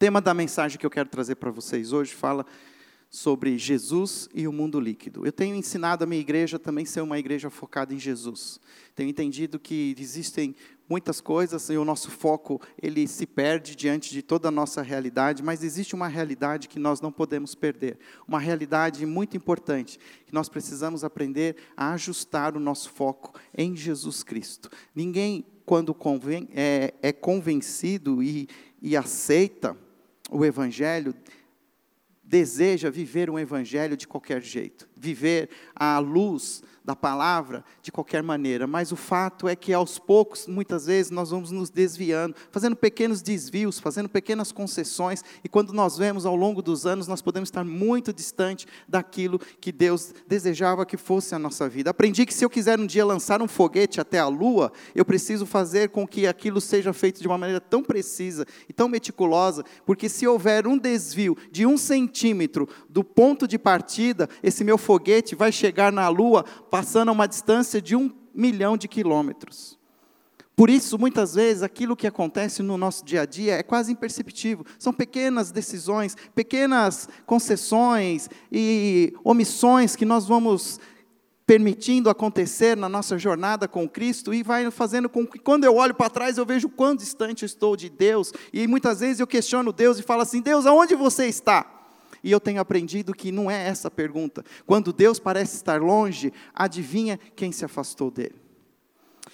tema da mensagem que eu quero trazer para vocês hoje fala sobre Jesus e o mundo líquido. Eu tenho ensinado a minha igreja também ser uma igreja focada em Jesus. Tenho entendido que existem muitas coisas e o nosso foco ele se perde diante de toda a nossa realidade, mas existe uma realidade que nós não podemos perder, uma realidade muito importante que nós precisamos aprender a ajustar o nosso foco em Jesus Cristo. Ninguém quando conven é, é convencido e, e aceita o Evangelho deseja viver um evangelho de qualquer jeito, viver à luz da palavra de qualquer maneira, mas o fato é que aos poucos, muitas vezes, nós vamos nos desviando, fazendo pequenos desvios, fazendo pequenas concessões, e quando nós vemos ao longo dos anos, nós podemos estar muito distante daquilo que Deus desejava que fosse a nossa vida. Aprendi que se eu quiser um dia lançar um foguete até a lua, eu preciso fazer com que aquilo seja feito de uma maneira tão precisa e tão meticulosa, porque se houver um desvio de um centímetro do ponto de partida, esse meu foguete vai chegar na lua passando a uma distância de um milhão de quilômetros. Por isso, muitas vezes, aquilo que acontece no nosso dia a dia é quase imperceptível. São pequenas decisões, pequenas concessões e omissões que nós vamos permitindo acontecer na nossa jornada com Cristo e vai fazendo com que, quando eu olho para trás, eu vejo quão distante estou de Deus. E muitas vezes eu questiono Deus e falo assim: Deus, aonde você está? E eu tenho aprendido que não é essa a pergunta. Quando Deus parece estar longe, adivinha quem se afastou dele.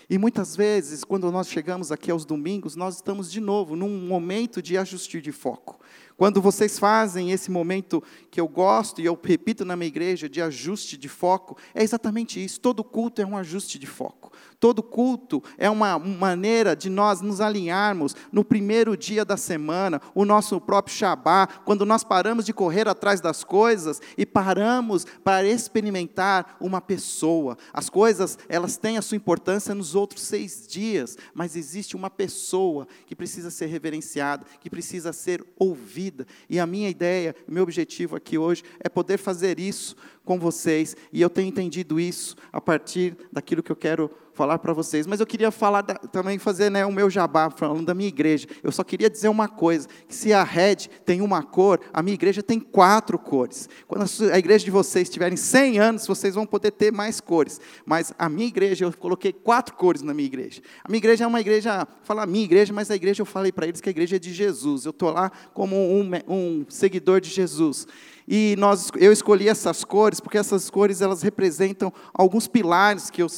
E muitas vezes, quando nós chegamos aqui aos domingos, nós estamos de novo num momento de ajuste de foco. Quando vocês fazem esse momento que eu gosto, e eu repito na minha igreja, de ajuste de foco, é exatamente isso. Todo culto é um ajuste de foco. Todo culto é uma maneira de nós nos alinharmos no primeiro dia da semana, o nosso próprio Shabá, quando nós paramos de correr atrás das coisas e paramos para experimentar uma pessoa. As coisas, elas têm a sua importância nos outros seis dias, mas existe uma pessoa que precisa ser reverenciada, que precisa ser ouvida. E a minha ideia, meu objetivo aqui hoje é poder fazer isso com vocês, e eu tenho entendido isso a partir daquilo que eu quero falar para vocês. Mas eu queria falar da, também fazer né, o meu jabá, falando da minha igreja. Eu só queria dizer uma coisa: que se a red tem uma cor, a minha igreja tem quatro cores. Quando a, sua, a igreja de vocês tiverem 100 anos, vocês vão poder ter mais cores. Mas a minha igreja, eu coloquei quatro cores na minha igreja. A minha igreja é uma igreja, fala minha igreja, mas a igreja eu falei para eles que a igreja é de Jesus. Eu estou lá como um, um seguidor de Jesus. E nós, eu escolhi essas cores porque essas cores elas representam alguns pilares que eu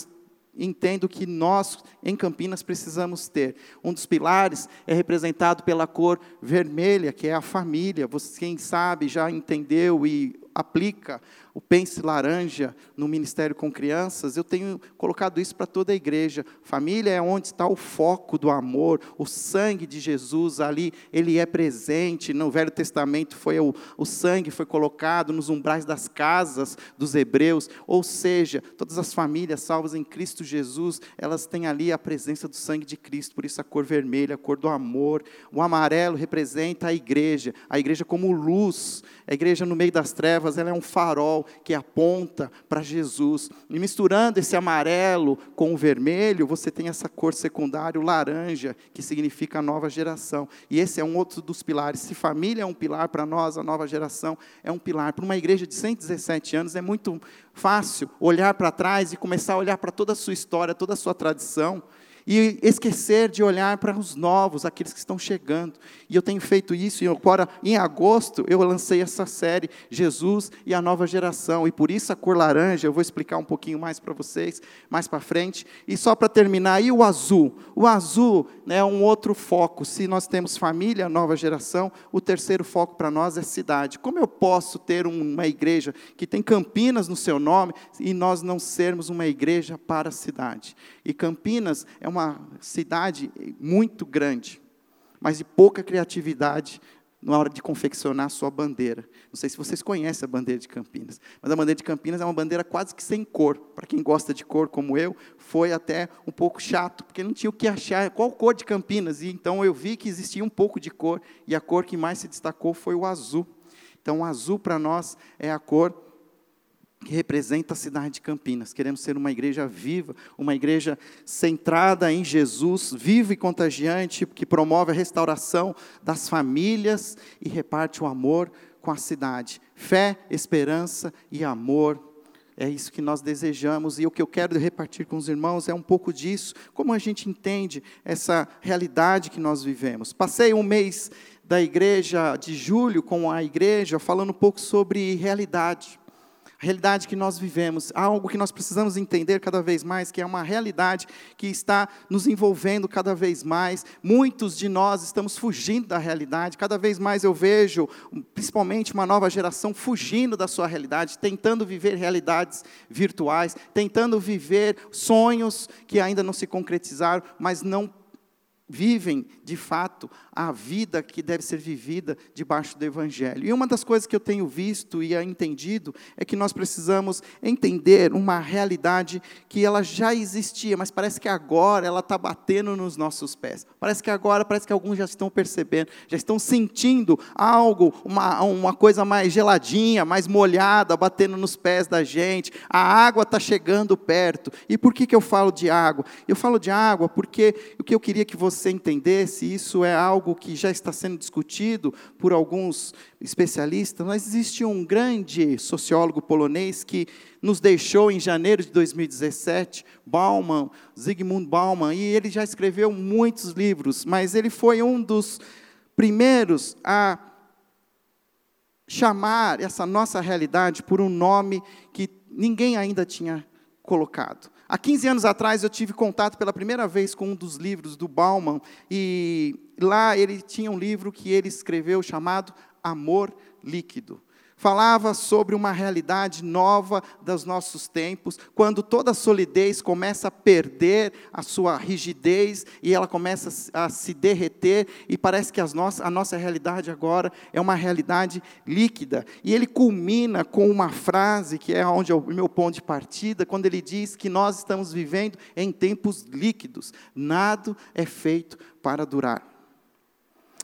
entendo que nós, em Campinas, precisamos ter. Um dos pilares é representado pela cor vermelha, que é a família. Você, quem sabe, já entendeu e aplica o Pense Laranja no Ministério com Crianças, eu tenho colocado isso para toda a igreja. Família é onde está o foco do amor, o sangue de Jesus ali, ele é presente. No Velho Testamento foi o, o sangue foi colocado nos umbrais das casas dos hebreus, ou seja, todas as famílias salvas em Cristo Jesus, elas têm ali a presença do sangue de Cristo, por isso a cor vermelha, a cor do amor. O amarelo representa a igreja, a igreja como luz, a igreja no meio das trevas, ela é um farol que aponta para Jesus. E misturando esse amarelo com o vermelho, você tem essa cor secundária, o laranja, que significa a nova geração. E esse é um outro dos pilares. Se família é um pilar para nós, a nova geração é um pilar. Para uma igreja de 117 anos é muito fácil olhar para trás e começar a olhar para toda a sua história, toda a sua tradição e esquecer de olhar para os novos, aqueles que estão chegando. E eu tenho feito isso, e agora, em agosto, eu lancei essa série, Jesus e a Nova Geração, e por isso a cor laranja, eu vou explicar um pouquinho mais para vocês, mais para frente. E só para terminar, e o azul? O azul né, é um outro foco. Se nós temos família, nova geração, o terceiro foco para nós é cidade. Como eu posso ter uma igreja que tem Campinas no seu nome e nós não sermos uma igreja para a cidade? E Campinas é uma uma cidade muito grande, mas de pouca criatividade na hora de confeccionar sua bandeira. Não sei se vocês conhecem a bandeira de Campinas, mas a bandeira de Campinas é uma bandeira quase que sem cor. Para quem gosta de cor como eu, foi até um pouco chato, porque não tinha o que achar qual cor de Campinas. E então eu vi que existia um pouco de cor, e a cor que mais se destacou foi o azul. Então o azul para nós é a cor que representa a cidade de Campinas. Queremos ser uma igreja viva, uma igreja centrada em Jesus, viva e contagiante, que promove a restauração das famílias e reparte o amor com a cidade. Fé, esperança e amor. É isso que nós desejamos e o que eu quero repartir com os irmãos é um pouco disso, como a gente entende essa realidade que nós vivemos. Passei um mês da igreja de julho com a igreja falando um pouco sobre realidade a realidade que nós vivemos, algo que nós precisamos entender cada vez mais, que é uma realidade que está nos envolvendo cada vez mais. Muitos de nós estamos fugindo da realidade, cada vez mais eu vejo, principalmente uma nova geração, fugindo da sua realidade, tentando viver realidades virtuais, tentando viver sonhos que ainda não se concretizaram, mas não vivem, de fato, a vida que deve ser vivida debaixo do Evangelho. E uma das coisas que eu tenho visto e entendido é que nós precisamos entender uma realidade que ela já existia, mas parece que agora ela está batendo nos nossos pés. Parece que agora, parece que alguns já estão percebendo, já estão sentindo algo, uma, uma coisa mais geladinha, mais molhada, batendo nos pés da gente. A água está chegando perto. E por que, que eu falo de água? Eu falo de água porque o que eu queria que você você entendesse, isso é algo que já está sendo discutido por alguns especialistas, mas existe um grande sociólogo polonês que nos deixou em janeiro de 2017, Bauman, Zygmunt Bauman, e ele já escreveu muitos livros, mas ele foi um dos primeiros a chamar essa nossa realidade por um nome que ninguém ainda tinha colocado. Há 15 anos atrás eu tive contato pela primeira vez com um dos livros do Bauman e lá ele tinha um livro que ele escreveu chamado Amor Líquido falava sobre uma realidade nova dos nossos tempos, quando toda a solidez começa a perder a sua rigidez e ela começa a se derreter, e parece que nossas, a nossa realidade agora é uma realidade líquida. E ele culmina com uma frase que é onde é o meu ponto de partida, quando ele diz que nós estamos vivendo em tempos líquidos, nada é feito para durar.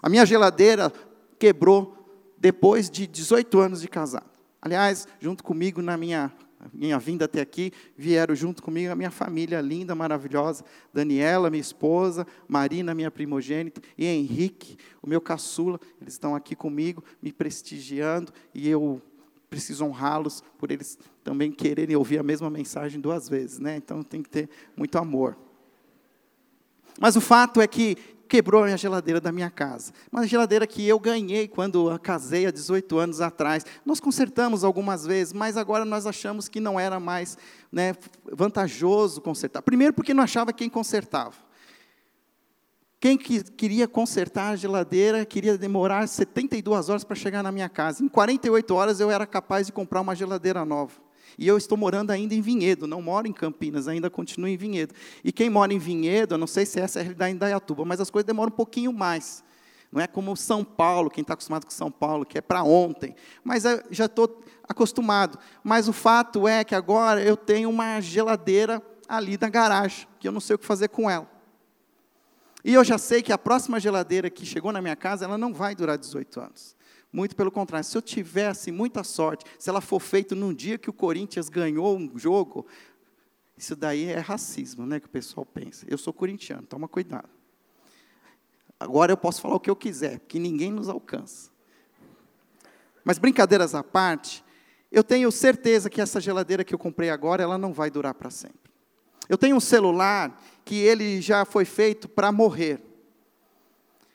A minha geladeira quebrou depois de 18 anos de casado. Aliás, junto comigo na minha minha vinda até aqui, vieram junto comigo a minha família linda, maravilhosa, Daniela, minha esposa, Marina, minha primogênita, e Henrique, o meu caçula, eles estão aqui comigo, me prestigiando, e eu preciso honrá-los por eles também quererem ouvir a mesma mensagem duas vezes, né? Então tem que ter muito amor. Mas o fato é que quebrou a geladeira da minha casa. Uma geladeira que eu ganhei quando casei há 18 anos atrás. Nós consertamos algumas vezes, mas agora nós achamos que não era mais né, vantajoso consertar. Primeiro, porque não achava quem consertava. Quem que queria consertar a geladeira queria demorar 72 horas para chegar na minha casa. Em 48 horas eu era capaz de comprar uma geladeira nova. E eu estou morando ainda em Vinhedo, não moro em Campinas, ainda continuo em Vinhedo. E quem mora em Vinhedo, eu não sei se essa é a realidade em Dayatuba, mas as coisas demoram um pouquinho mais. Não é como São Paulo, quem está acostumado com São Paulo, que é para ontem. Mas eu já estou acostumado. Mas o fato é que agora eu tenho uma geladeira ali na garagem, que eu não sei o que fazer com ela. E eu já sei que a próxima geladeira que chegou na minha casa, ela não vai durar 18 anos. Muito pelo contrário, se eu tivesse muita sorte, se ela for feita num dia que o Corinthians ganhou um jogo, isso daí é racismo, né, que o pessoal pensa. Eu sou corintiano, toma cuidado. Agora eu posso falar o que eu quiser, porque ninguém nos alcança. Mas brincadeiras à parte, eu tenho certeza que essa geladeira que eu comprei agora, ela não vai durar para sempre. Eu tenho um celular que ele já foi feito para morrer.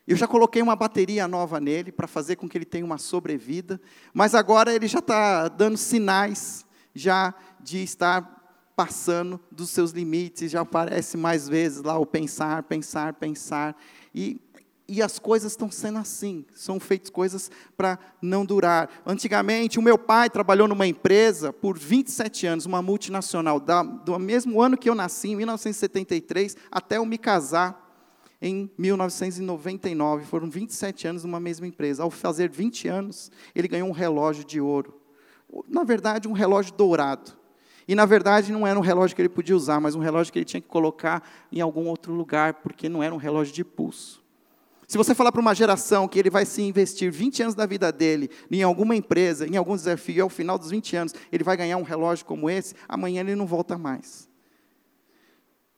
Eu já coloquei uma bateria nova nele para fazer com que ele tenha uma sobrevida, mas agora ele já está dando sinais já de estar passando dos seus limites, já aparece mais vezes lá o pensar, pensar, pensar, e, e as coisas estão sendo assim, são feitas coisas para não durar. Antigamente, o meu pai trabalhou numa empresa por 27 anos, uma multinacional, da, do mesmo ano que eu nasci, em 1973, até eu me casar, em 1999. Foram 27 anos numa mesma empresa. Ao fazer 20 anos, ele ganhou um relógio de ouro. Na verdade, um relógio dourado. E, na verdade, não era um relógio que ele podia usar, mas um relógio que ele tinha que colocar em algum outro lugar, porque não era um relógio de pulso. Se você falar para uma geração que ele vai se investir 20 anos da vida dele em alguma empresa, em algum desafio, e ao final dos 20 anos ele vai ganhar um relógio como esse, amanhã ele não volta mais.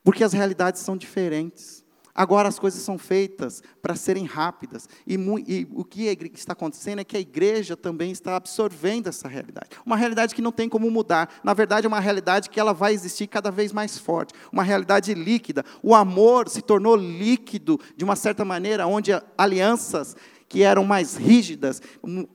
Porque as realidades são diferentes. Agora as coisas são feitas para serem rápidas. E, e, o que está acontecendo é que a igreja também está absorvendo essa realidade. Uma realidade que não tem como mudar. Na verdade, é uma realidade que ela vai existir cada vez mais forte. Uma realidade líquida. O amor se tornou líquido de uma certa maneira, onde alianças que eram mais rígidas,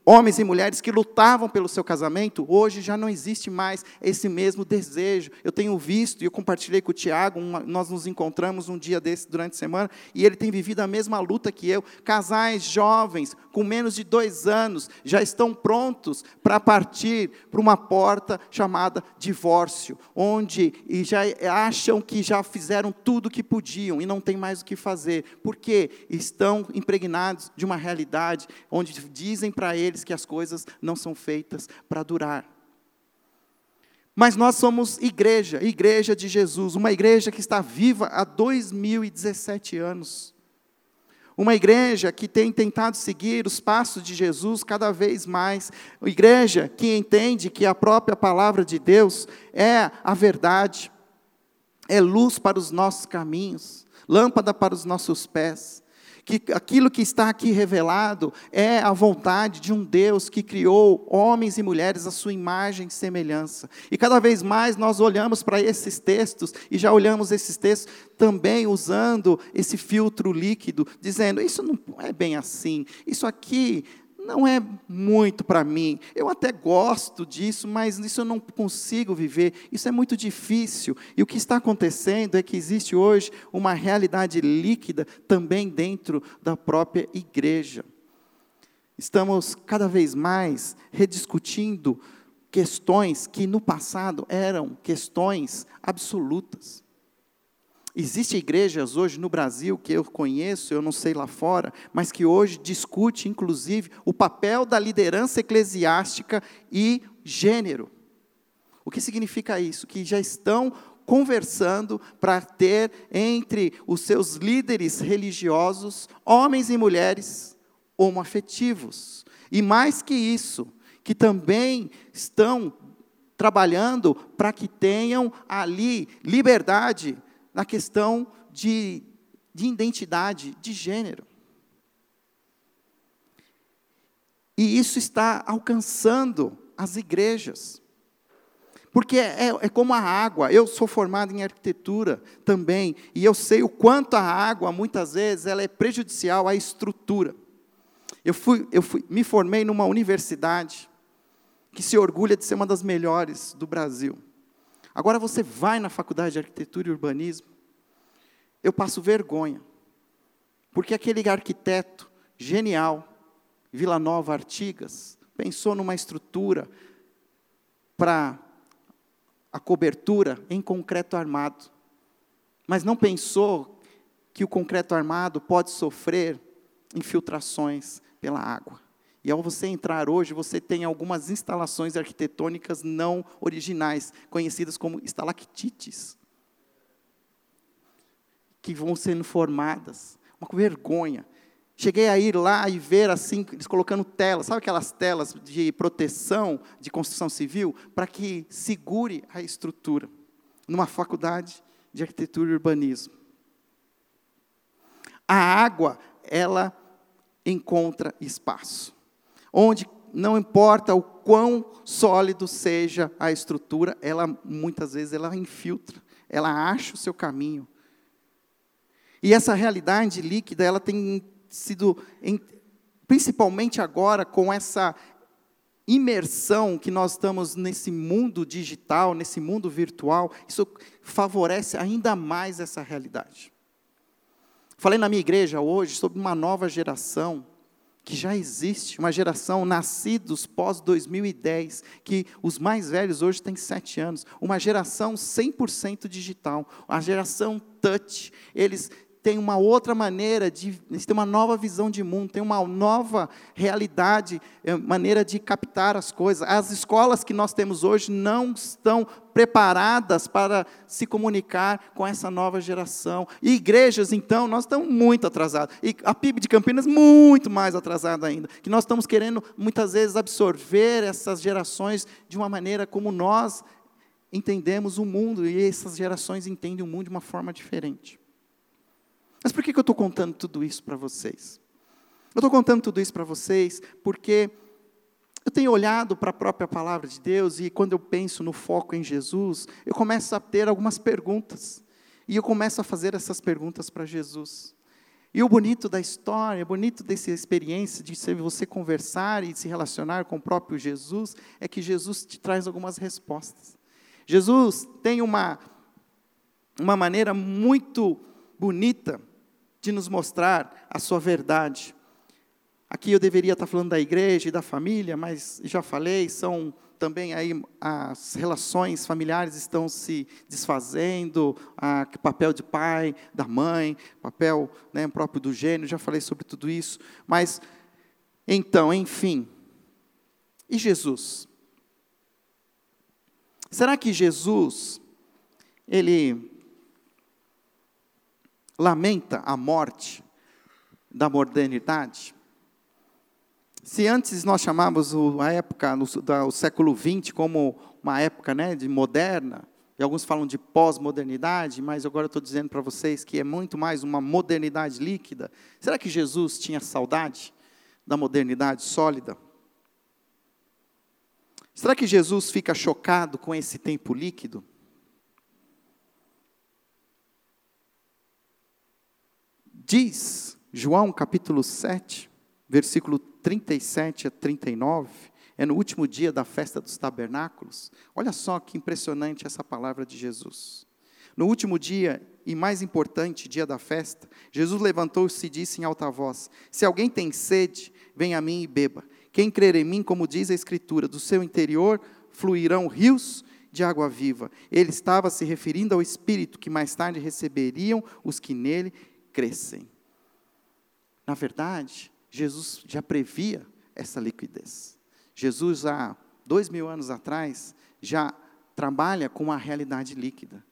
homens e mulheres que lutavam pelo seu casamento, hoje já não existe mais esse mesmo desejo. Eu tenho visto, e eu compartilhei com o Tiago, nós nos encontramos um dia desse durante a semana, e ele tem vivido a mesma luta que eu. Casais jovens, com menos de dois anos, já estão prontos para partir para uma porta chamada divórcio, onde e já acham que já fizeram tudo o que podiam e não tem mais o que fazer, porque estão impregnados de uma realidade onde dizem para eles que as coisas não são feitas para durar. Mas nós somos igreja, igreja de Jesus, uma igreja que está viva há 2017 anos. Uma igreja que tem tentado seguir os passos de Jesus cada vez mais. Uma igreja que entende que a própria palavra de Deus é a verdade, é luz para os nossos caminhos, lâmpada para os nossos pés que aquilo que está aqui revelado é a vontade de um Deus que criou homens e mulheres à sua imagem e semelhança. E cada vez mais nós olhamos para esses textos e já olhamos esses textos também usando esse filtro líquido, dizendo: isso não é bem assim, isso aqui não é muito para mim. Eu até gosto disso, mas isso eu não consigo viver. Isso é muito difícil. E o que está acontecendo é que existe hoje uma realidade líquida também dentro da própria igreja. Estamos cada vez mais rediscutindo questões que no passado eram questões absolutas. Existem igrejas hoje no Brasil que eu conheço, eu não sei lá fora, mas que hoje discute, inclusive, o papel da liderança eclesiástica e gênero. O que significa isso? Que já estão conversando para ter entre os seus líderes religiosos homens e mulheres homoafetivos. E mais que isso, que também estão trabalhando para que tenham ali liberdade na questão de, de identidade, de gênero. E isso está alcançando as igrejas. Porque é, é, como a água, eu sou formado em arquitetura também, e eu sei o quanto a água, muitas vezes, ela é prejudicial à estrutura. Eu, fui, eu fui, me formei numa universidade que se orgulha de ser uma das melhores do Brasil. Agora você vai na faculdade de arquitetura e urbanismo, eu passo vergonha. Porque aquele arquiteto genial, Vila Nova Artigas, pensou numa estrutura para a cobertura em concreto armado. Mas não pensou que o concreto armado pode sofrer infiltrações pela água. E ao você entrar hoje, você tem algumas instalações arquitetônicas não originais, conhecidas como estalactites, que vão sendo formadas. Uma vergonha. Cheguei a ir lá e ver assim, eles colocando telas, sabe aquelas telas de proteção de construção civil, para que segure a estrutura, numa faculdade de arquitetura e urbanismo. A água, ela encontra espaço onde não importa o quão sólido seja a estrutura, ela muitas vezes ela infiltra, ela acha o seu caminho. E essa realidade líquida, ela tem sido, principalmente agora com essa imersão que nós estamos nesse mundo digital, nesse mundo virtual, isso favorece ainda mais essa realidade. Falei na minha igreja hoje sobre uma nova geração que já existe, uma geração nascidos pós 2010, que os mais velhos hoje têm sete anos, uma geração 100% digital, uma geração touch, eles têm uma outra maneira de, eles uma nova visão de mundo, têm uma nova realidade, é, maneira de captar as coisas. As escolas que nós temos hoje não estão preparadas para se comunicar com essa nova geração. E igrejas, então, nós estamos muito atrasados. E a PIB de Campinas, muito mais atrasada ainda. Que nós estamos querendo, muitas vezes, absorver essas gerações de uma maneira como nós entendemos o mundo, e essas gerações entendem o mundo de uma forma diferente. Mas por que, eu estou contando tudo isso para vocês? Eu estou contando tudo isso para vocês porque eu tenho olhado para a própria palavra de Deus e quando eu penso no foco em Jesus, eu começo a ter algumas perguntas. E eu começo a fazer essas perguntas para Jesus. E o bonito da história, o bonito dessa experiência de você conversar e se relacionar com o próprio Jesus, é que Jesus te traz algumas respostas. Jesus tem uma, uma maneira muito bonita de nos mostrar a sua verdade. Aqui eu deveria estar falando da igreja e da família, mas já falei, são também aí as relações familiares estão se desfazendo, o papel de pai, da mãe, papel né, próprio do gênio, já falei sobre tudo isso. Mas, então, enfim, e Jesus? Será que Jesus, ele lamenta a morte da modernidade? Se antes nós chamávamos a época, o século XX, como uma época né, de moderna, e alguns falam de pós-modernidade, mas agora estou dizendo para vocês que é muito mais uma modernidade líquida. Será que Jesus tinha saudade da modernidade sólida? Será que Jesus fica chocado com esse tempo líquido? Diz João capítulo 7, versículo 37 a 39, é no último dia da festa dos tabernáculos. Olha só que impressionante essa palavra de Jesus. No último dia, e mais importante, dia da festa, Jesus levantou-se e disse em alta voz: Se alguém tem sede, venha a mim e beba. Quem crer em mim, como diz a Escritura, do seu interior fluirão rios de água viva. Ele estava se referindo ao Espírito que mais tarde receberiam os que nele crescem. Na verdade, Jesus já previa essa liquidez. Jesus, há dois mil anos atrás, já trabalha com a realidade líquida.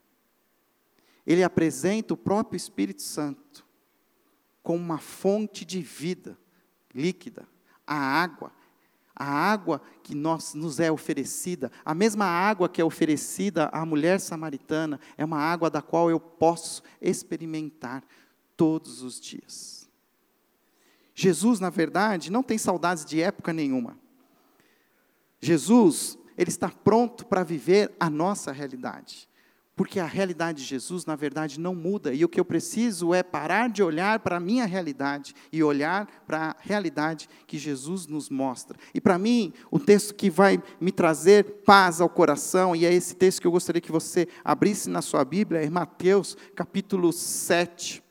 Ele apresenta o próprio Espírito Santo como uma fonte de vida líquida, a água. A água que nós, nos é oferecida, a mesma água que é oferecida à mulher samaritana, é uma água da qual eu posso experimentar todos os dias. Jesus, na verdade, não tem saudades de época nenhuma. Jesus, ele está pronto para viver a nossa realidade. Porque a realidade de Jesus, na verdade, não muda. E o que eu preciso é parar de olhar para a minha realidade e olhar para a realidade que Jesus nos mostra. E para mim, o texto que vai me trazer paz ao coração, e é esse texto que eu gostaria que você abrisse na sua Bíblia, é Mateus capítulo 7.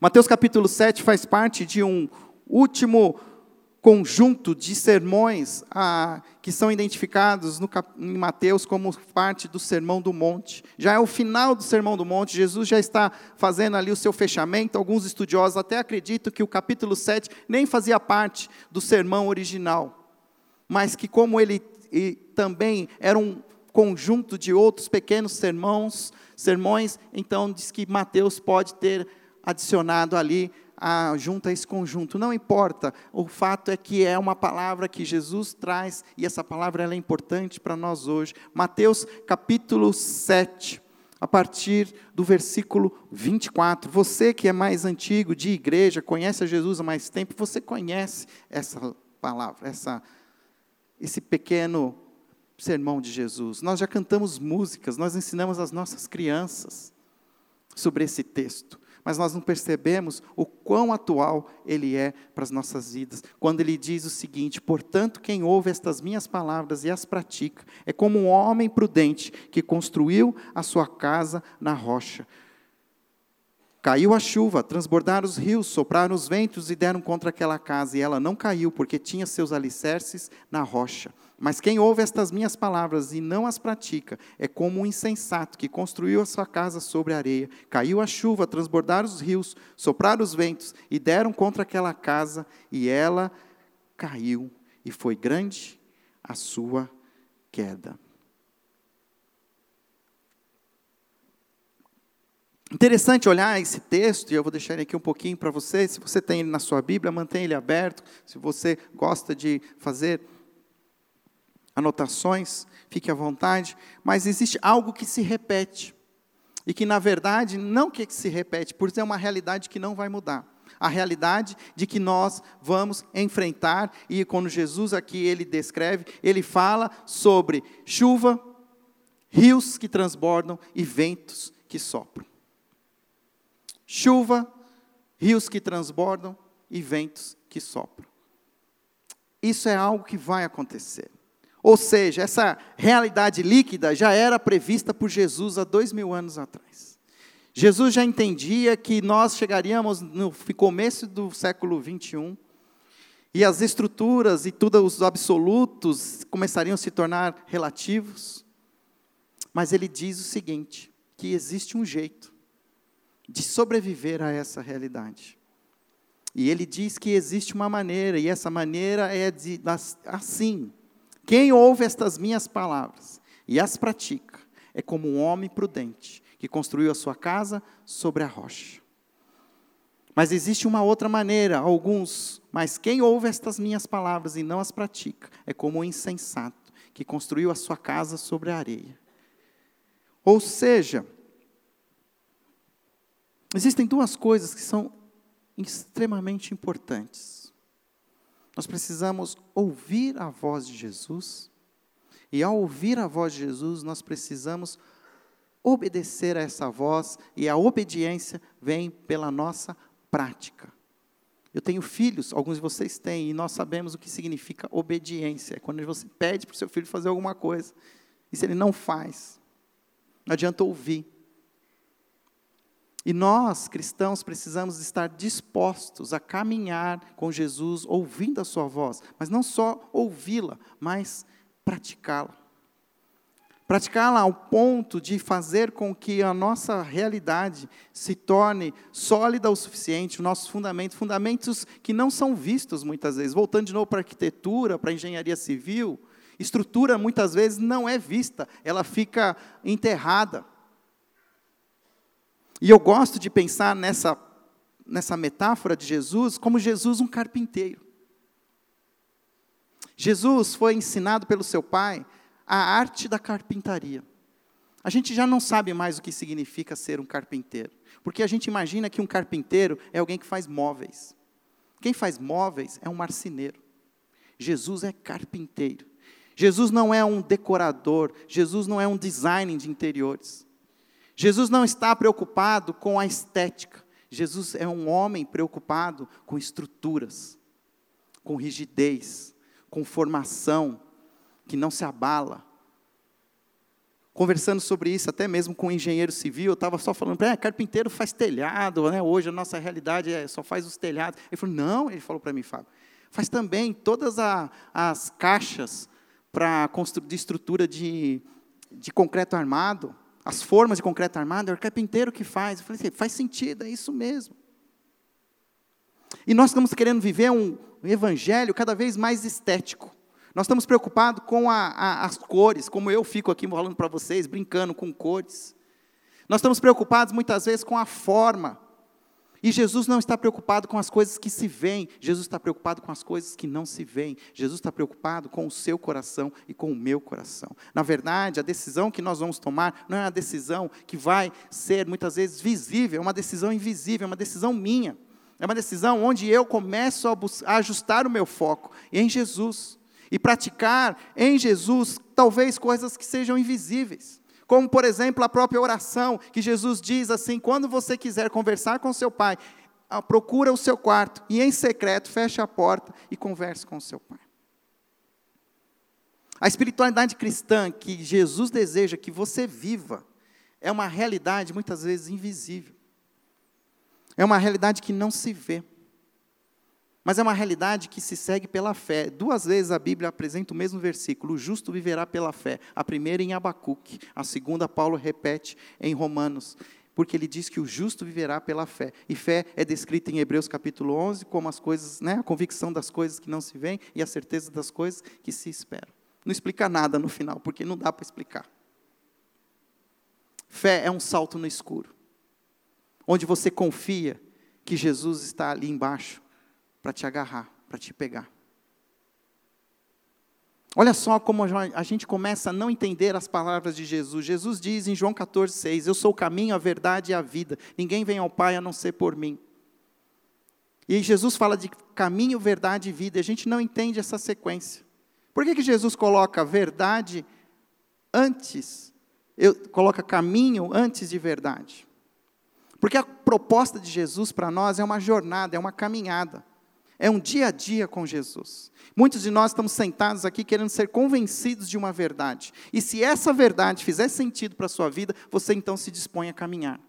Mateus capítulo 7 faz parte de um último conjunto de sermões ah, que são identificados no, em Mateus como parte do Sermão do Monte. Já é o final do Sermão do Monte, Jesus já está fazendo ali o seu fechamento. Alguns estudiosos até acreditam que o capítulo 7 nem fazia parte do sermão original, mas que, como ele também era um conjunto de outros pequenos sermões, sermões, então diz que Mateus pode ter adicionado ali a, junto a esse conjunto. Não importa, o fato é que é uma palavra que Jesus traz e essa palavra é importante para nós hoje. Mateus capítulo 7, a partir do versículo 24. Você que é mais antigo de igreja, conhece a Jesus há mais tempo, você conhece essa palavra, essa, esse pequeno sermão de Jesus. Nós já cantamos músicas, nós ensinamos as nossas crianças sobre esse texto mas nós não percebemos o quão atual ele é para as nossas vidas. Quando ele diz o seguinte: Portanto, quem ouve estas minhas palavras e as pratica, é como um homem prudente que construiu a sua casa na rocha. Caiu a chuva, transbordaram os rios, sopraram os ventos e deram contra aquela casa, e ela não caiu, porque tinha seus alicerces na rocha. Mas quem ouve estas minhas palavras e não as pratica é como um insensato que construiu a sua casa sobre a areia. Caiu a chuva, transbordaram os rios, sopraram os ventos e deram contra aquela casa, e ela caiu, e foi grande a sua queda. Interessante olhar esse texto, e eu vou deixar ele aqui um pouquinho para você. Se você tem ele na sua Bíblia, mantenha ele aberto. Se você gosta de fazer anotações, fique à vontade, mas existe algo que se repete. E que, na verdade, não que se repete, porque é uma realidade que não vai mudar. A realidade de que nós vamos enfrentar, e quando Jesus aqui ele descreve, ele fala sobre chuva, rios que transbordam e ventos que sopram. Chuva, rios que transbordam e ventos que sopram. Isso é algo que vai acontecer. Ou seja, essa realidade líquida já era prevista por Jesus há dois mil anos atrás. Jesus já entendia que nós chegaríamos no começo do século 21 e as estruturas e todos os absolutos começariam a se tornar relativos. Mas ele diz o seguinte: que existe um jeito de sobreviver a essa realidade. E ele diz que existe uma maneira, e essa maneira é de, assim. Quem ouve estas minhas palavras e as pratica é como um homem prudente que construiu a sua casa sobre a rocha. Mas existe uma outra maneira, alguns, mas quem ouve estas minhas palavras e não as pratica é como um insensato que construiu a sua casa sobre a areia. Ou seja, existem duas coisas que são extremamente importantes. Nós precisamos ouvir a voz de Jesus, e ao ouvir a voz de Jesus, nós precisamos obedecer a essa voz, e a obediência vem pela nossa prática. Eu tenho filhos, alguns de vocês têm, e nós sabemos o que significa obediência. É quando você pede para o seu filho fazer alguma coisa, e se ele não faz, não adianta ouvir. E nós, cristãos, precisamos estar dispostos a caminhar com Jesus, ouvindo a Sua voz, mas não só ouvi-la, mas praticá-la. Praticá-la ao ponto de fazer com que a nossa realidade se torne sólida o suficiente, os nossos fundamentos, fundamentos que não são vistos muitas vezes. Voltando de novo para a arquitetura, para a engenharia civil, estrutura muitas vezes não é vista, ela fica enterrada. E eu gosto de pensar nessa, nessa metáfora de Jesus como Jesus um carpinteiro. Jesus foi ensinado pelo seu pai a arte da carpintaria. A gente já não sabe mais o que significa ser um carpinteiro, porque a gente imagina que um carpinteiro é alguém que faz móveis. Quem faz móveis é um marceneiro. Jesus é carpinteiro. Jesus não é um decorador, Jesus não é um design de interiores. Jesus não está preocupado com a estética. Jesus é um homem preocupado com estruturas, com rigidez, com formação que não se abala. Conversando sobre isso, até mesmo com um engenheiro civil, eu estava só falando é, carpinteiro faz telhado, né? hoje a nossa realidade é só faz os telhados. Ele falou, não, ele falou para mim, Fábio, faz também todas a, as caixas para de estrutura de, de concreto armado as formas de concreto armado, é o carpinteiro que faz. Eu falei assim, faz sentido, é isso mesmo. E nós estamos querendo viver um evangelho cada vez mais estético. Nós estamos preocupados com a, a, as cores, como eu fico aqui falando para vocês, brincando com cores. Nós estamos preocupados muitas vezes com a forma. E Jesus não está preocupado com as coisas que se veem, Jesus está preocupado com as coisas que não se veem. Jesus está preocupado com o seu coração e com o meu coração. Na verdade, a decisão que nós vamos tomar não é uma decisão que vai ser muitas vezes visível, é uma decisão invisível, é uma decisão minha. É uma decisão onde eu começo a, a ajustar o meu foco em Jesus e praticar em Jesus talvez coisas que sejam invisíveis. Como, por exemplo, a própria oração, que Jesus diz assim: quando você quiser conversar com seu pai, ah, procura o seu quarto e em secreto feche a porta e converse com seu pai. A espiritualidade cristã que Jesus deseja que você viva é uma realidade muitas vezes invisível. É uma realidade que não se vê. Mas é uma realidade que se segue pela fé. Duas vezes a Bíblia apresenta o mesmo versículo: o justo viverá pela fé. A primeira em Abacuque, a segunda Paulo repete em Romanos, porque ele diz que o justo viverá pela fé. E fé é descrita em Hebreus capítulo 11 como as coisas, né, a convicção das coisas que não se veem e a certeza das coisas que se esperam. Não explica nada no final, porque não dá para explicar. Fé é um salto no escuro, onde você confia que Jesus está ali embaixo para te agarrar, para te pegar. Olha só como a gente começa a não entender as palavras de Jesus. Jesus diz em João 14,6: Eu sou o caminho, a verdade e a vida. Ninguém vem ao Pai a não ser por mim. E Jesus fala de caminho, verdade e vida. A gente não entende essa sequência. Por que, que Jesus coloca verdade antes? Eu, coloca caminho antes de verdade? Porque a proposta de Jesus para nós é uma jornada, é uma caminhada. É um dia a dia com Jesus. Muitos de nós estamos sentados aqui querendo ser convencidos de uma verdade. E se essa verdade fizer sentido para a sua vida, você então se dispõe a caminhar.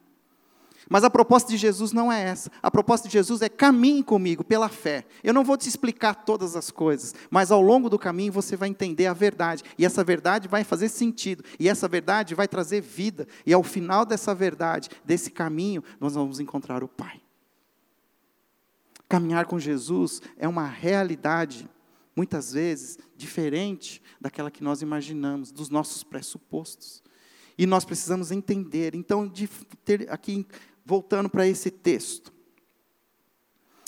Mas a proposta de Jesus não é essa. A proposta de Jesus é caminhe comigo pela fé. Eu não vou te explicar todas as coisas, mas ao longo do caminho você vai entender a verdade. E essa verdade vai fazer sentido. E essa verdade vai trazer vida. E ao final dessa verdade, desse caminho, nós vamos encontrar o Pai. Caminhar com Jesus é uma realidade, muitas vezes, diferente daquela que nós imaginamos, dos nossos pressupostos. E nós precisamos entender. Então, aqui, voltando para esse texto,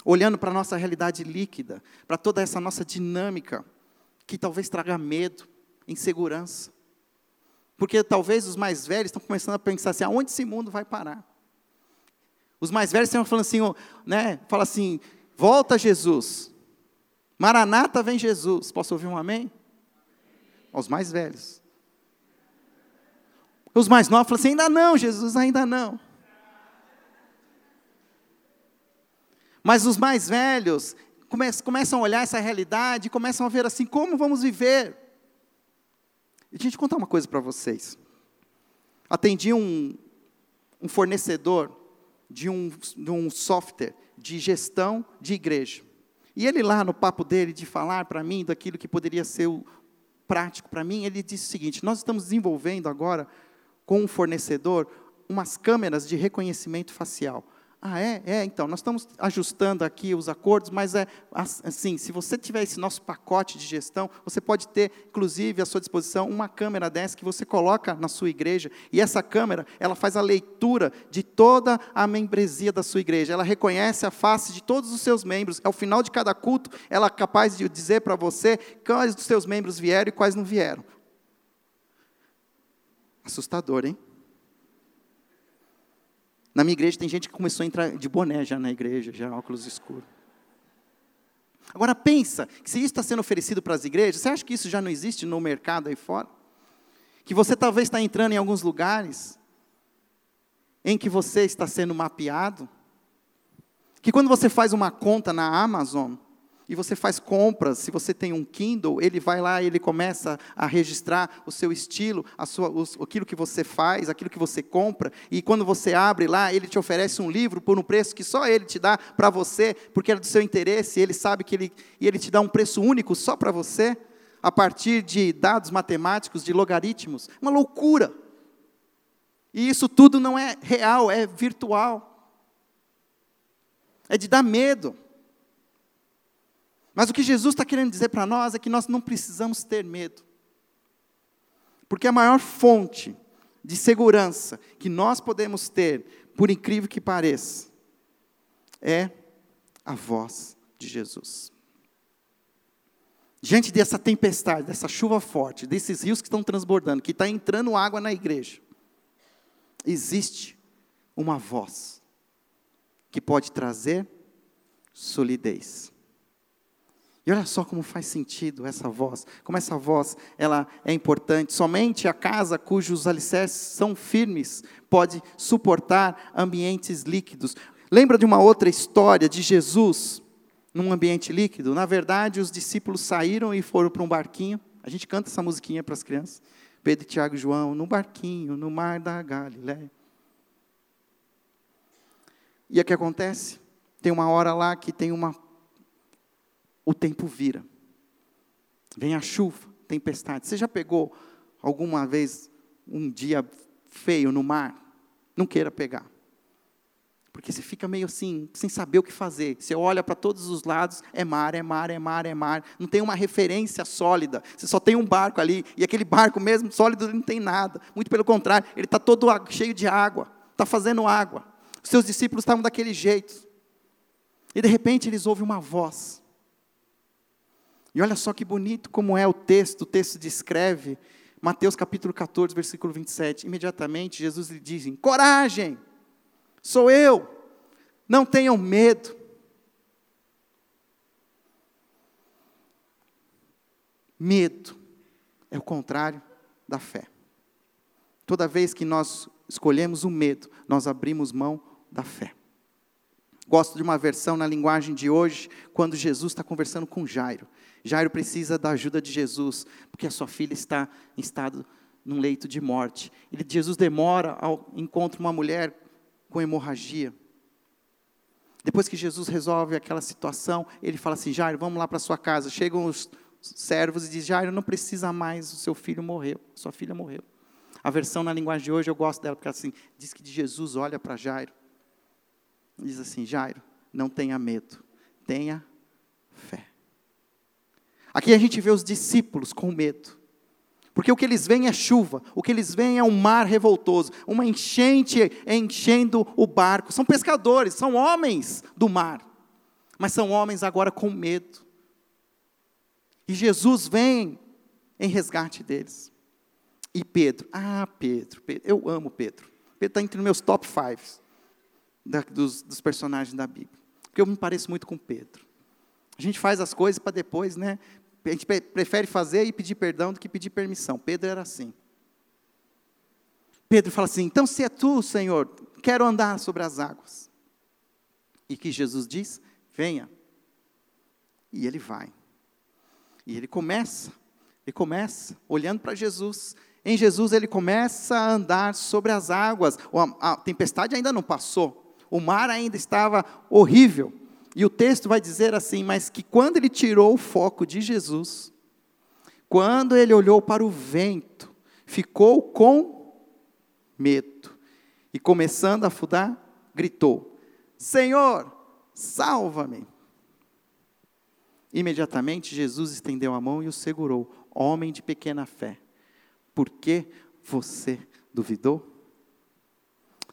olhando para a nossa realidade líquida, para toda essa nossa dinâmica, que talvez traga medo, insegurança. Porque talvez os mais velhos estão começando a pensar assim, aonde esse mundo vai parar? Os mais velhos estão falando assim, né? Fala assim, volta Jesus. Maranata vem Jesus. Posso ouvir um amém? Os mais velhos. Os mais novos falam assim, ainda não, Jesus, ainda não. Mas os mais velhos começam a olhar essa realidade, começam a ver assim, como vamos viver? E deixa eu contar uma coisa para vocês. Atendi um, um fornecedor de um, de um software de gestão de igreja. E ele lá no papo dele de falar para mim daquilo que poderia ser o prático para mim, ele disse o seguinte: nós estamos desenvolvendo agora com um fornecedor umas câmeras de reconhecimento facial. Ah, é? É, então, nós estamos ajustando aqui os acordos, mas é assim, se você tiver esse nosso pacote de gestão, você pode ter, inclusive, à sua disposição uma câmera dessa que você coloca na sua igreja, e essa câmera, ela faz a leitura de toda a membresia da sua igreja, ela reconhece a face de todos os seus membros, ao final de cada culto, ela é capaz de dizer para você quais dos seus membros vieram e quais não vieram. Assustador, hein? Na minha igreja tem gente que começou a entrar de boné já na igreja, já óculos escuros. Agora pensa, que se isso está sendo oferecido para as igrejas, você acha que isso já não existe no mercado aí fora? Que você talvez está entrando em alguns lugares em que você está sendo mapeado? Que quando você faz uma conta na Amazon, e você faz compras, se você tem um Kindle, ele vai lá e ele começa a registrar o seu estilo, a sua, os, aquilo que você faz, aquilo que você compra, e quando você abre lá, ele te oferece um livro por um preço que só ele te dá para você, porque é do seu interesse, e ele sabe que ele, e ele te dá um preço único só para você, a partir de dados matemáticos, de logaritmos. Uma loucura. E isso tudo não é real, é virtual. É de dar medo. Mas o que Jesus está querendo dizer para nós é que nós não precisamos ter medo. Porque a maior fonte de segurança que nós podemos ter, por incrível que pareça, é a voz de Jesus. Diante dessa tempestade, dessa chuva forte, desses rios que estão transbordando, que está entrando água na igreja, existe uma voz que pode trazer solidez. E olha só como faz sentido essa voz, como essa voz ela é importante. Somente a casa cujos alicerces são firmes pode suportar ambientes líquidos. Lembra de uma outra história de Jesus num ambiente líquido? Na verdade, os discípulos saíram e foram para um barquinho. A gente canta essa musiquinha para as crianças. Pedro, Tiago e João, no barquinho, no mar da Galiléia. E o que acontece? Tem uma hora lá que tem uma o tempo vira. Vem a chuva, tempestade. Você já pegou alguma vez um dia feio no mar? Não queira pegar. Porque você fica meio assim, sem saber o que fazer. Você olha para todos os lados, é mar, é mar, é mar, é mar. Não tem uma referência sólida. Você só tem um barco ali, e aquele barco mesmo sólido não tem nada. Muito pelo contrário, ele está todo cheio de água, está fazendo água. Os seus discípulos estavam daquele jeito. E de repente eles ouvem uma voz. E olha só que bonito como é o texto, o texto descreve, Mateus capítulo 14, versículo 27. Imediatamente Jesus lhe diz: Coragem, sou eu, não tenham medo. Medo é o contrário da fé. Toda vez que nós escolhemos o medo, nós abrimos mão da fé. Gosto de uma versão na linguagem de hoje, quando Jesus está conversando com Jairo. Jairo precisa da ajuda de Jesus, porque a sua filha está em estado num leito de morte. E Jesus demora ao encontro uma mulher com hemorragia. Depois que Jesus resolve aquela situação, ele fala assim: Jairo, vamos lá para sua casa. Chegam os servos e diz: Jairo, não precisa mais, o seu filho morreu, sua filha morreu. A versão na linguagem de hoje eu gosto dela, porque assim, diz que Jesus olha para Jairo. Diz assim: Jairo, não tenha medo, tenha. Aqui a gente vê os discípulos com medo. Porque o que eles veem é chuva, o que eles veem é um mar revoltoso, uma enchente enchendo o barco. São pescadores, são homens do mar, mas são homens agora com medo. E Jesus vem em resgate deles. E Pedro, ah, Pedro, Pedro eu amo Pedro. Pedro está entre os meus top fives dos, dos personagens da Bíblia. Porque eu me pareço muito com Pedro. A gente faz as coisas para depois, né? A gente prefere fazer e pedir perdão do que pedir permissão. Pedro era assim. Pedro fala assim: então, se é tu, Senhor, quero andar sobre as águas. E que Jesus diz: venha. E ele vai. E ele começa, ele começa olhando para Jesus. Em Jesus ele começa a andar sobre as águas. A tempestade ainda não passou. O mar ainda estava horrível. E o texto vai dizer assim: mas que quando ele tirou o foco de Jesus, quando ele olhou para o vento, ficou com medo. E começando a afundar, gritou: Senhor, salva-me. Imediatamente Jesus estendeu a mão e o segurou. Homem de pequena fé, por que você duvidou?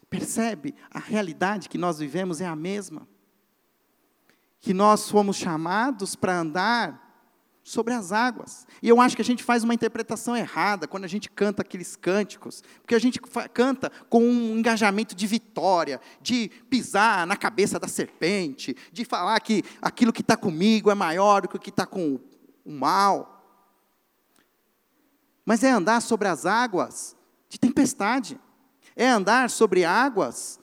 Percebe? A realidade que nós vivemos é a mesma que nós fomos chamados para andar sobre as águas. E eu acho que a gente faz uma interpretação errada quando a gente canta aqueles cânticos, porque a gente canta com um engajamento de vitória, de pisar na cabeça da serpente, de falar que aquilo que está comigo é maior do que o que está com o mal. Mas é andar sobre as águas de tempestade, é andar sobre águas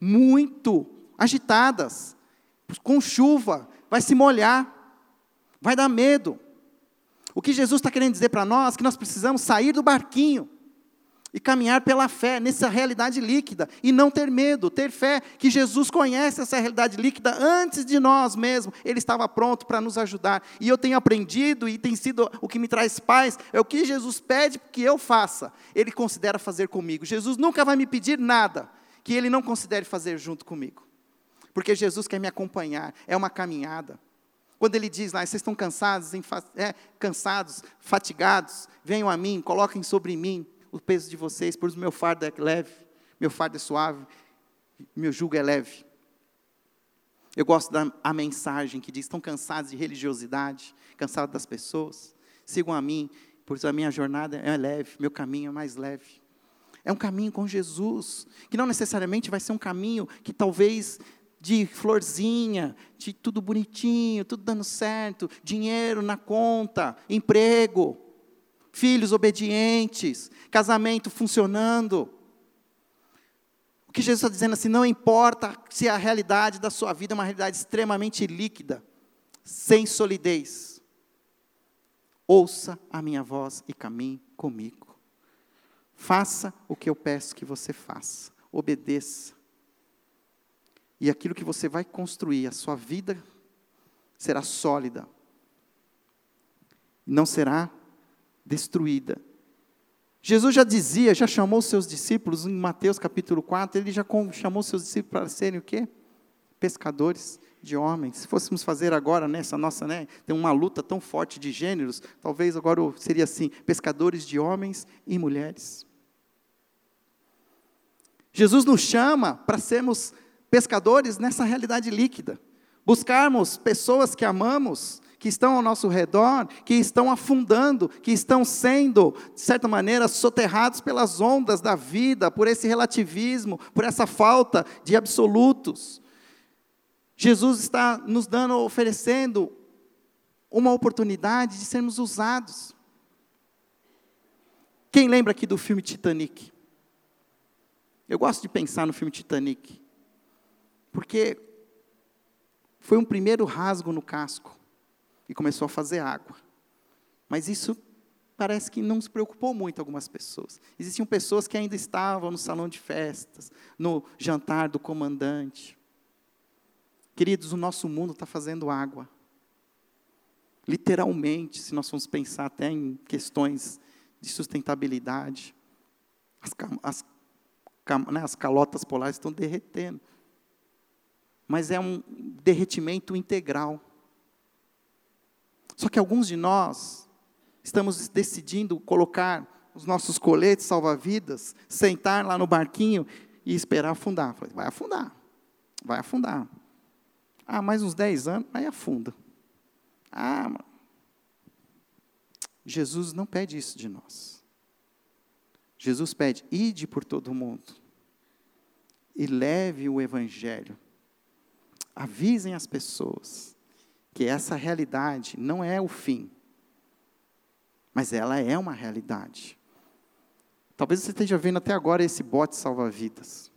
muito agitadas, com chuva, vai se molhar, vai dar medo. O que Jesus está querendo dizer para nós é que nós precisamos sair do barquinho e caminhar pela fé nessa realidade líquida e não ter medo, ter fé que Jesus conhece essa realidade líquida antes de nós mesmos, Ele estava pronto para nos ajudar. E eu tenho aprendido e tem sido o que me traz paz, é o que Jesus pede que eu faça, Ele considera fazer comigo. Jesus nunca vai me pedir nada que Ele não considere fazer junto comigo porque Jesus quer me acompanhar, é uma caminhada. Quando ele diz lá, vocês estão cansados, é, cansados, fatigados, venham a mim, coloquem sobre mim o peso de vocês, pois o meu fardo é leve, meu fardo é suave, meu jugo é leve. Eu gosto da mensagem que diz: estão cansados de religiosidade, cansados das pessoas, sigam a mim, pois a minha jornada é leve, meu caminho é mais leve. É um caminho com Jesus, que não necessariamente vai ser um caminho que talvez de florzinha, de tudo bonitinho, tudo dando certo, dinheiro na conta, emprego, filhos obedientes, casamento funcionando. O que Jesus está dizendo assim, não importa se a realidade da sua vida é uma realidade extremamente líquida, sem solidez. Ouça a minha voz e caminhe comigo. Faça o que eu peço que você faça. Obedeça. E aquilo que você vai construir, a sua vida será sólida, não será destruída. Jesus já dizia, já chamou seus discípulos em Mateus capítulo 4, ele já chamou seus discípulos para serem o quê? Pescadores de homens. Se fôssemos fazer agora nessa nossa, né, tem uma luta tão forte de gêneros, talvez agora seria assim, pescadores de homens e mulheres. Jesus nos chama para sermos pescadores nessa realidade líquida, buscarmos pessoas que amamos, que estão ao nosso redor, que estão afundando, que estão sendo, de certa maneira, soterrados pelas ondas da vida, por esse relativismo, por essa falta de absolutos. Jesus está nos dando, oferecendo uma oportunidade de sermos usados. Quem lembra aqui do filme Titanic? Eu gosto de pensar no filme Titanic, porque foi um primeiro rasgo no casco e começou a fazer água. Mas isso parece que não se preocupou muito algumas pessoas. Existiam pessoas que ainda estavam no salão de festas, no jantar do comandante. Queridos, o nosso mundo está fazendo água. Literalmente, se nós formos pensar até em questões de sustentabilidade, as, as, né, as calotas polares estão derretendo. Mas é um derretimento integral. Só que alguns de nós estamos decidindo colocar os nossos coletes salva-vidas, sentar lá no barquinho e esperar afundar. Vai afundar, vai afundar. Ah, mais uns 10 anos, aí afunda. Ah, Jesus não pede isso de nós. Jesus pede, ide por todo o mundo e leve o Evangelho. Avisem as pessoas que essa realidade não é o fim, mas ela é uma realidade. Talvez você esteja vendo até agora esse bote salva-vidas.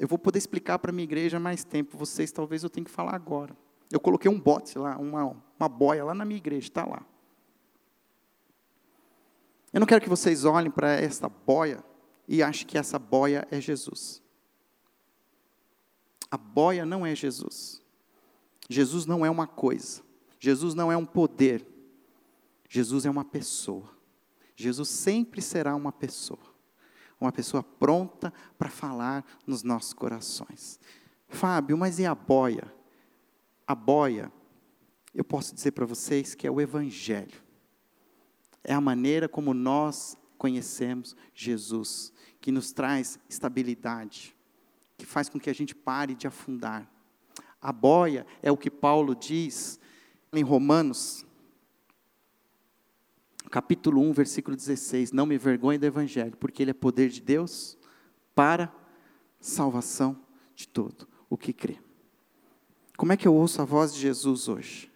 Eu vou poder explicar para minha igreja mais tempo. Vocês talvez eu tenha que falar agora. Eu coloquei um bote lá, uma, uma boia lá na minha igreja, está lá. Eu não quero que vocês olhem para essa boia e achem que essa boia é Jesus. A boia não é Jesus. Jesus não é uma coisa. Jesus não é um poder. Jesus é uma pessoa. Jesus sempre será uma pessoa uma pessoa pronta para falar nos nossos corações. Fábio, mas e a boia? A boia, eu posso dizer para vocês que é o Evangelho. É a maneira como nós conhecemos Jesus, que nos traz estabilidade, que faz com que a gente pare de afundar. A boia é o que Paulo diz em Romanos, capítulo 1, versículo 16: Não me vergonhe do Evangelho, porque ele é poder de Deus para salvação de todo o que crê. Como é que eu ouço a voz de Jesus hoje?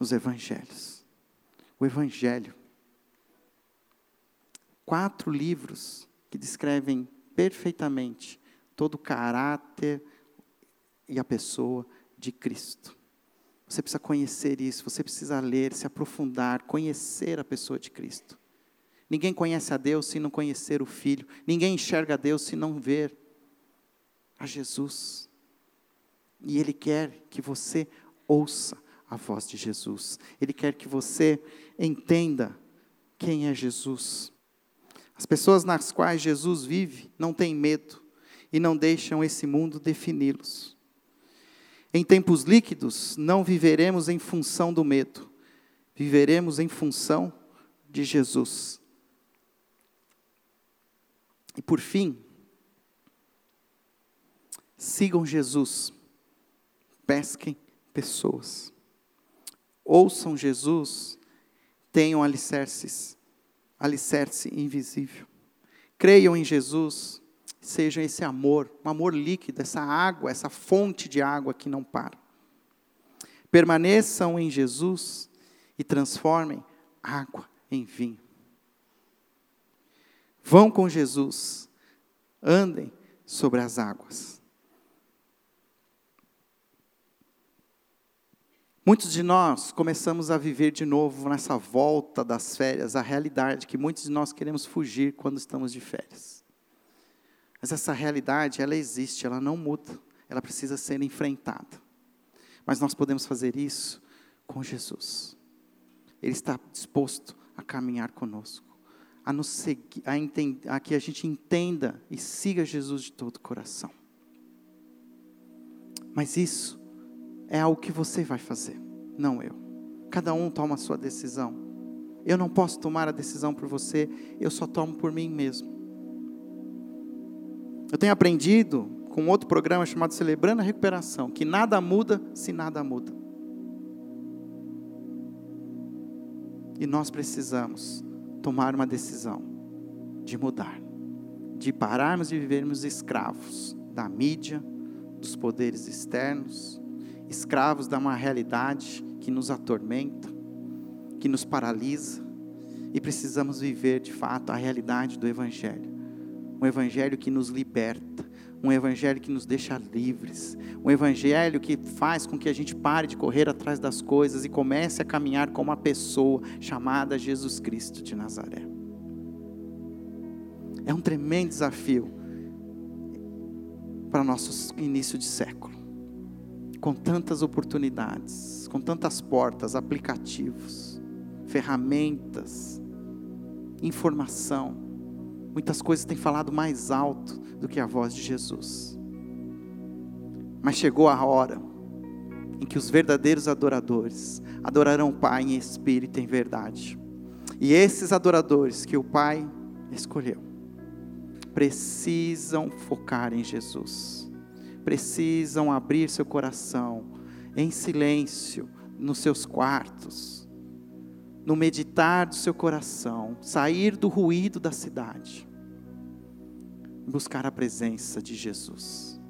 Os Evangelhos. O Evangelho. Quatro livros que descrevem perfeitamente todo o caráter e a pessoa de Cristo. Você precisa conhecer isso, você precisa ler, se aprofundar, conhecer a pessoa de Cristo. Ninguém conhece a Deus se não conhecer o Filho, ninguém enxerga a Deus se não ver a Jesus. E Ele quer que você ouça a voz de Jesus, Ele quer que você entenda quem é Jesus. As pessoas nas quais Jesus vive não têm medo e não deixam esse mundo defini-los. Em tempos líquidos, não viveremos em função do medo, viveremos em função de Jesus. E por fim, sigam Jesus, pesquem pessoas. Ouçam Jesus, tenham alicerces, alicerce invisível. Creiam em Jesus, seja esse amor, um amor líquido, essa água, essa fonte de água que não para. Permaneçam em Jesus e transformem água em vinho. Vão com Jesus, andem sobre as águas. Muitos de nós começamos a viver de novo nessa volta das férias, a realidade que muitos de nós queremos fugir quando estamos de férias. Mas essa realidade, ela existe, ela não muda, ela precisa ser enfrentada. Mas nós podemos fazer isso com Jesus. Ele está disposto a caminhar conosco, a, nos seguir, a, entender, a que a gente entenda e siga Jesus de todo o coração. Mas isso é algo que você vai fazer, não eu. Cada um toma a sua decisão. Eu não posso tomar a decisão por você, eu só tomo por mim mesmo. Eu tenho aprendido com outro programa chamado Celebrando a Recuperação, que nada muda se nada muda. E nós precisamos tomar uma decisão de mudar, de pararmos de vivermos escravos da mídia, dos poderes externos, escravos de uma realidade que nos atormenta, que nos paralisa, e precisamos viver de fato a realidade do Evangelho. Um Evangelho que nos liberta, um Evangelho que nos deixa livres, um Evangelho que faz com que a gente pare de correr atrás das coisas e comece a caminhar como uma pessoa chamada Jesus Cristo de Nazaré. É um tremendo desafio para nosso início de século com tantas oportunidades, com tantas portas, aplicativos, ferramentas, informação. Muitas coisas têm falado mais alto do que a voz de Jesus. Mas chegou a hora em que os verdadeiros adoradores adorarão o Pai em espírito e em verdade. E esses adoradores que o Pai escolheu precisam focar em Jesus precisam abrir seu coração em silêncio, nos seus quartos, no meditar do seu coração, sair do ruído da cidade, buscar a presença de Jesus.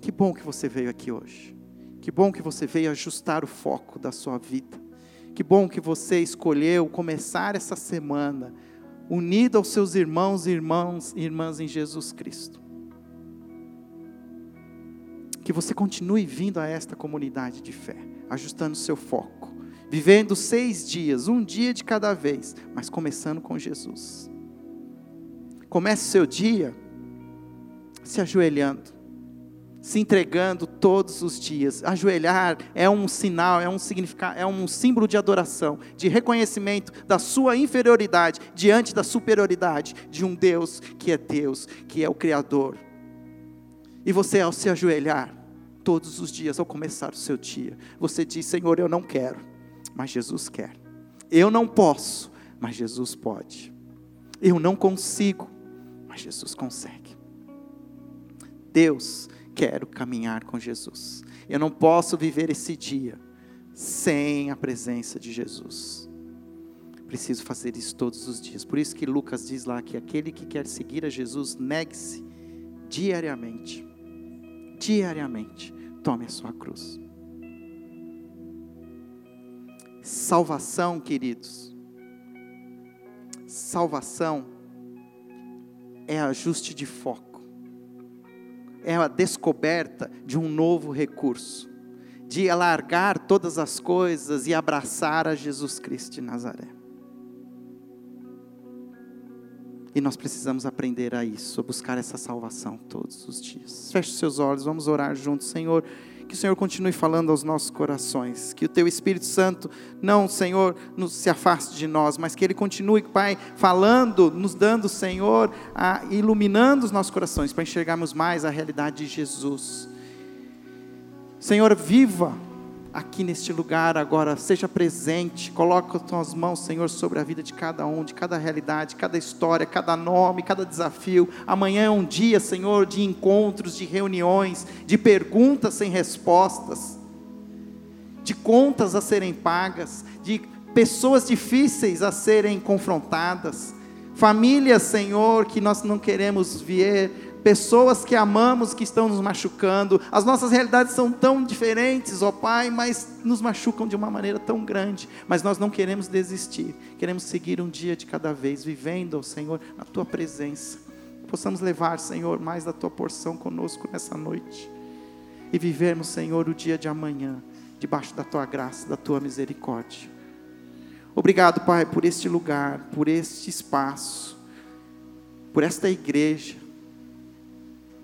Que bom que você veio aqui hoje. Que bom que você veio ajustar o foco da sua vida. Que bom que você escolheu começar essa semana unido aos seus irmãos e irmãs, irmãs em Jesus Cristo que você continue vindo a esta comunidade de fé, ajustando seu foco, vivendo seis dias, um dia de cada vez, mas começando com Jesus. Comece o seu dia se ajoelhando, se entregando todos os dias. Ajoelhar é um sinal, é um significado, é um símbolo de adoração, de reconhecimento da sua inferioridade diante da superioridade de um Deus que é Deus, que é o Criador. E você, ao se ajoelhar, todos os dias, ao começar o seu dia, você diz: Senhor, eu não quero, mas Jesus quer. Eu não posso, mas Jesus pode. Eu não consigo, mas Jesus consegue. Deus, quero caminhar com Jesus. Eu não posso viver esse dia sem a presença de Jesus. Preciso fazer isso todos os dias. Por isso que Lucas diz lá que aquele que quer seguir a Jesus, negue-se diariamente diariamente. Tome a sua cruz. Salvação, queridos. Salvação é ajuste de foco. É a descoberta de um novo recurso, de alargar todas as coisas e abraçar a Jesus Cristo de Nazaré. E nós precisamos aprender a isso, a buscar essa salvação todos os dias. Feche seus olhos, vamos orar juntos, Senhor. Que o Senhor continue falando aos nossos corações. Que o Teu Espírito Santo, não, Senhor, nos, se afaste de nós, mas que Ele continue, Pai, falando, nos dando, Senhor, a, iluminando os nossos corações para enxergarmos mais a realidade de Jesus. Senhor, viva aqui neste lugar agora, seja presente, coloca as tuas mãos, Senhor, sobre a vida de cada um, de cada realidade, cada história, cada nome, cada desafio. Amanhã é um dia, Senhor, de encontros, de reuniões, de perguntas sem respostas, de contas a serem pagas, de pessoas difíceis a serem confrontadas, famílias, Senhor, que nós não queremos ver pessoas que amamos que estão nos machucando. As nossas realidades são tão diferentes, ó Pai, mas nos machucam de uma maneira tão grande. Mas nós não queremos desistir, queremos seguir um dia de cada vez, vivendo, ó Senhor, na Tua presença. Possamos levar, Senhor, mais da Tua porção conosco nessa noite e vivermos, Senhor, o dia de amanhã, debaixo da Tua graça, da Tua misericórdia. Obrigado, Pai, por este lugar, por este espaço, por esta igreja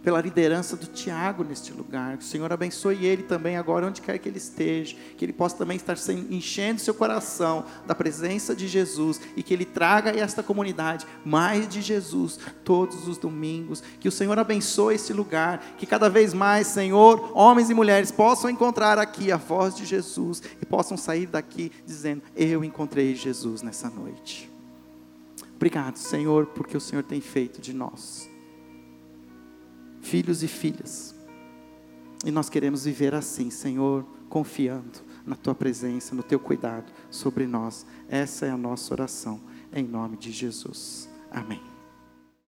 pela liderança do Tiago neste lugar. Que o Senhor abençoe ele também agora, onde quer que ele esteja. Que ele possa também estar enchendo seu coração da presença de Jesus e que ele traga a esta comunidade mais de Jesus todos os domingos. Que o Senhor abençoe esse lugar. Que cada vez mais, Senhor, homens e mulheres possam encontrar aqui a voz de Jesus e possam sair daqui dizendo: Eu encontrei Jesus nessa noite. Obrigado, Senhor, porque o Senhor tem feito de nós filhos e filhas. E nós queremos viver assim, Senhor, confiando na tua presença, no teu cuidado sobre nós. Essa é a nossa oração, em nome de Jesus. Amém.